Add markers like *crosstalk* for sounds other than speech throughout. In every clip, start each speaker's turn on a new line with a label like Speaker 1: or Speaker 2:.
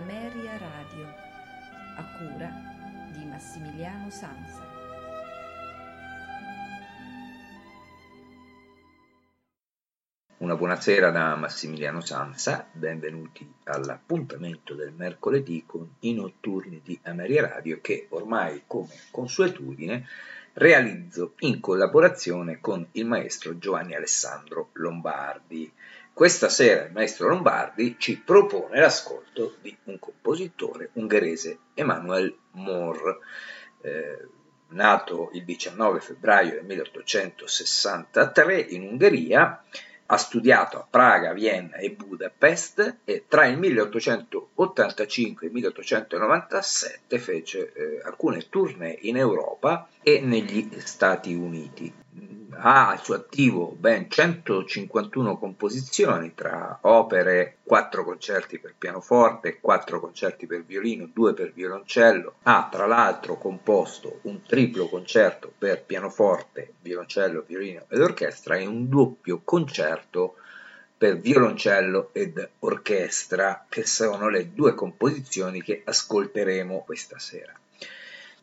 Speaker 1: Ameria Radio, a cura di Massimiliano Sanza.
Speaker 2: Una buonasera da Massimiliano Sanza, benvenuti all'appuntamento del mercoledì con i notturni di Ameria Radio che ormai come consuetudine realizzo in collaborazione con il maestro Giovanni Alessandro Lombardi. Questa sera il maestro Lombardi ci propone l'ascolto di un compositore ungherese, Emanuel Moore, eh, nato il 19 febbraio del 1863 in Ungheria, ha studiato a Praga, Vienna e Budapest e tra il 1885 e il 1897 fece eh, alcune tournée in Europa e negli Stati Uniti ha al suo attivo ben 151 composizioni tra opere, 4 concerti per pianoforte, 4 concerti per violino, 2 per violoncello. Ha tra l'altro composto un triplo concerto per pianoforte, violoncello, violino ed orchestra e un doppio concerto per violoncello ed orchestra, che sono le due composizioni che ascolteremo questa sera.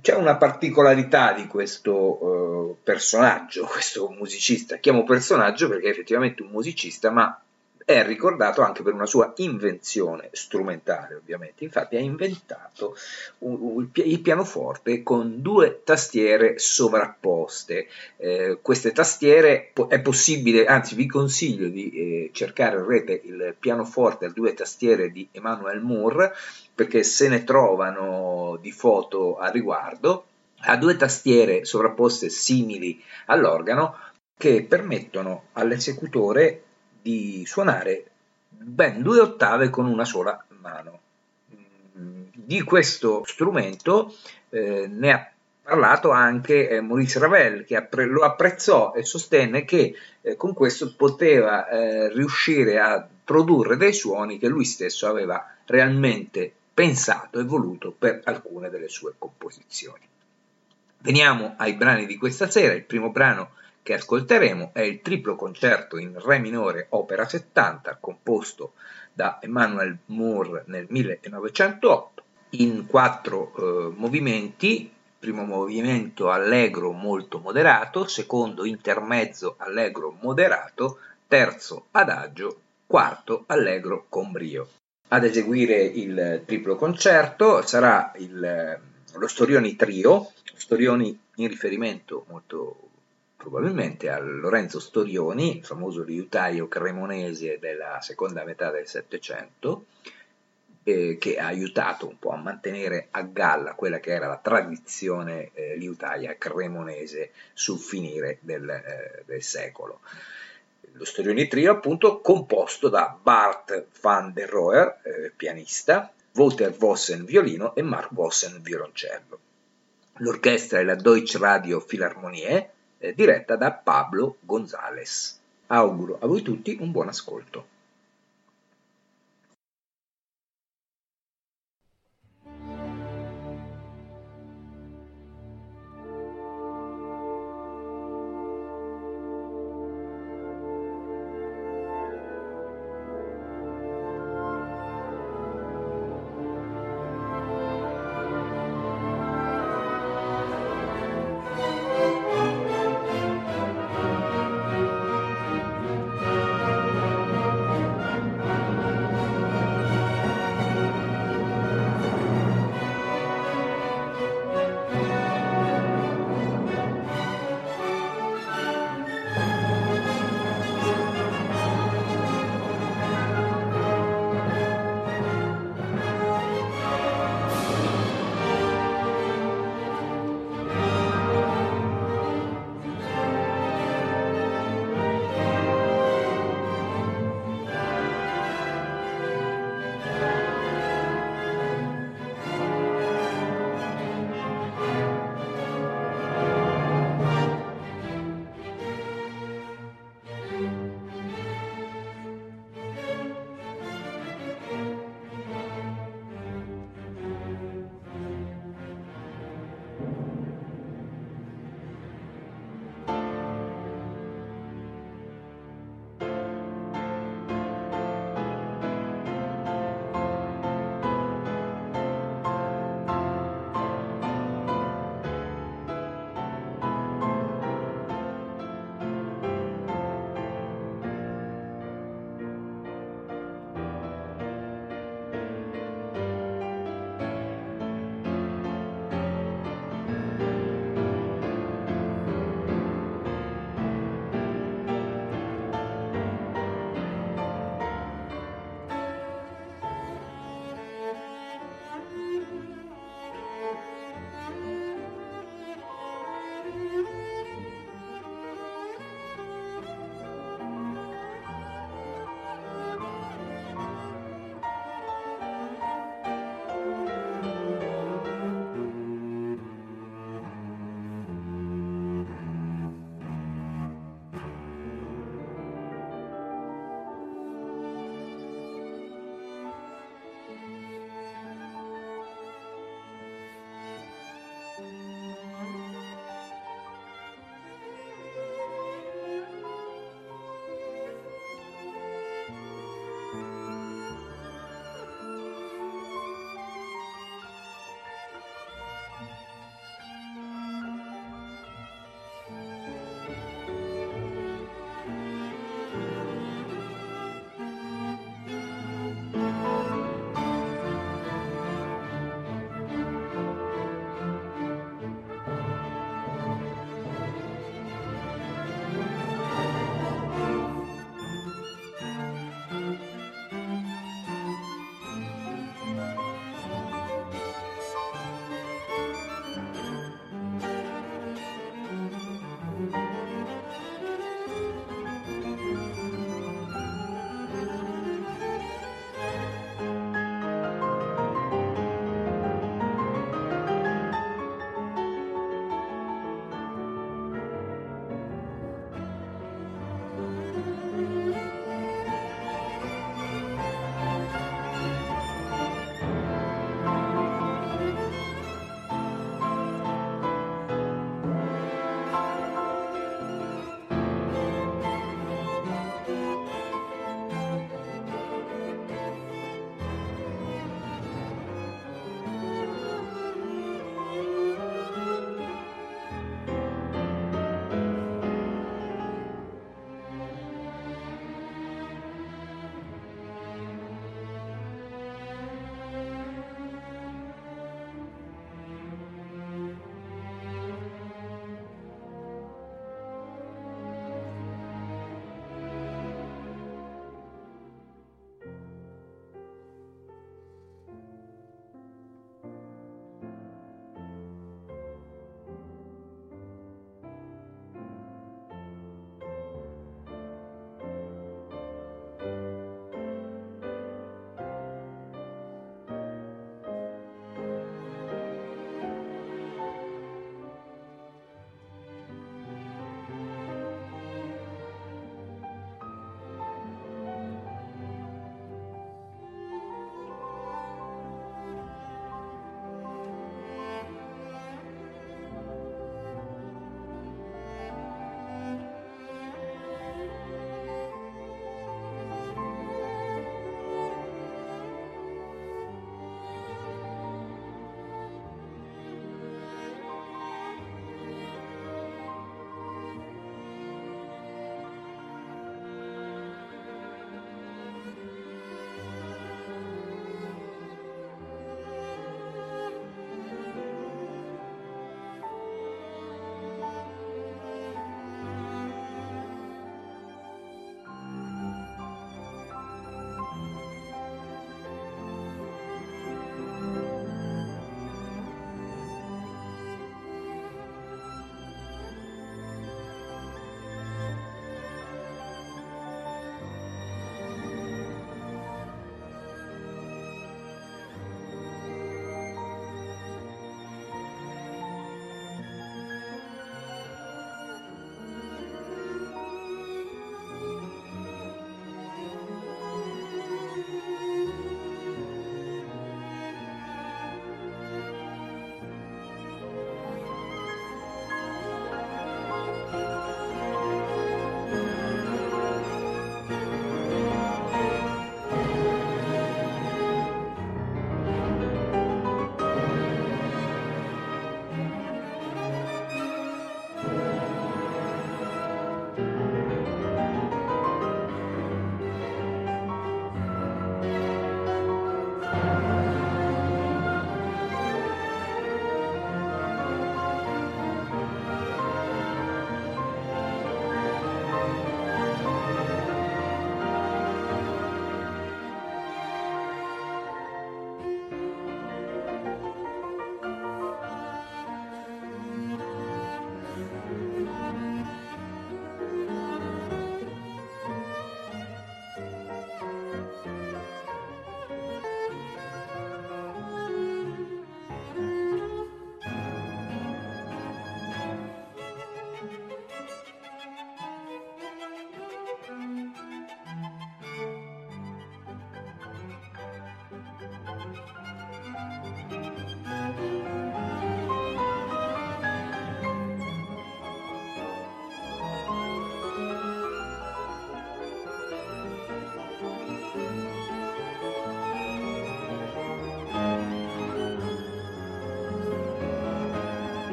Speaker 2: C'è una particolarità di questo uh, personaggio, *laughs* questo musicista. Chiamo personaggio perché è effettivamente un musicista, ma è ricordato anche per una sua invenzione strumentale, ovviamente. Infatti ha inventato il pianoforte con due tastiere sovrapposte. Eh, queste tastiere è possibile, anzi vi consiglio di eh, cercare in rete il pianoforte a due tastiere di Emmanuel Moore, perché se ne trovano di foto a riguardo. Ha due tastiere sovrapposte simili all'organo che permettono all'esecutore di suonare ben due ottave con una sola mano. Di questo strumento eh, ne ha parlato anche eh, Maurice Ravel che appre- lo apprezzò e sostenne che eh, con questo poteva eh, riuscire a produrre dei suoni che lui stesso aveva realmente pensato e voluto per alcune delle sue composizioni. Veniamo ai brani di questa sera. Il primo brano che ascolteremo è il triplo concerto in Re minore opera 70 composto da Emmanuel Moore nel 1908 in quattro eh, movimenti. Primo movimento allegro molto moderato secondo intermezzo allegro moderato terzo adagio quarto allegro con brio. Ad eseguire il triplo concerto sarà il, lo Storioni Trio Storioni in riferimento molto probabilmente a Lorenzo Storioni, famoso liutaio cremonese della seconda metà del Settecento, eh, che ha aiutato un po' a mantenere a galla quella che era la tradizione eh, liutaia cremonese sul finire del, eh, del secolo. Lo Storioni Trio, appunto, composto da Bart van der Roher, eh, pianista, Walter Vossen violino e Mark Vossen violoncello. L'orchestra è la Deutsche Radio Philharmonie, diretta da Pablo González. Auguro a voi tutti un buon ascolto.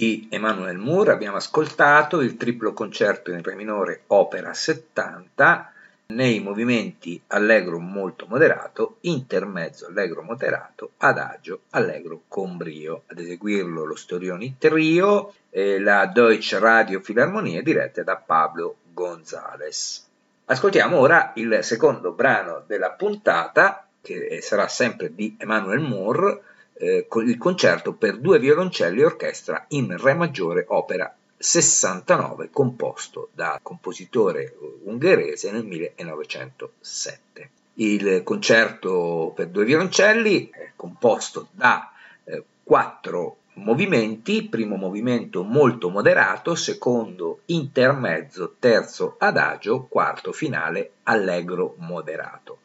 Speaker 2: Di Emanuel Moore abbiamo ascoltato il triplo concerto in re minore opera 70 nei movimenti allegro molto moderato, intermezzo allegro moderato, adagio allegro con brio. Ad eseguirlo lo Storioni Trio e la Deutsche Radio Philharmonie dirette da Pablo González. Ascoltiamo ora il secondo brano della puntata, che sarà sempre di Emanuel Moore, eh, il concerto per due violoncelli e orchestra in Re maggiore, opera 69, composto da compositore ungherese nel 1907. Il concerto per due violoncelli è composto da eh, quattro movimenti, primo movimento molto moderato, secondo intermezzo, terzo adagio, quarto finale allegro moderato.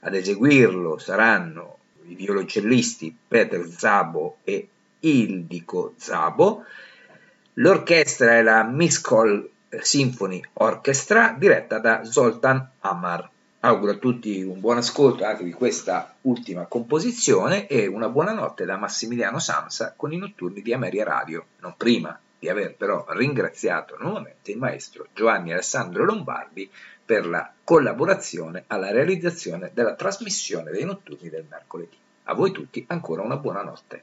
Speaker 2: Ad eseguirlo saranno i violoncellisti Peter Zabo e Ildico Zabo, L'orchestra è la Miscol Symphony Orchestra diretta da Zoltan Amar. Auguro a tutti un buon ascolto anche di questa ultima composizione e una buonanotte da Massimiliano Samsa con i notturni di Ameria Radio, non prima di aver però ringraziato nuovamente il maestro Giovanni Alessandro Lombardi per la collaborazione alla realizzazione della trasmissione dei notturni del mercoledì. A voi tutti ancora una buona notte.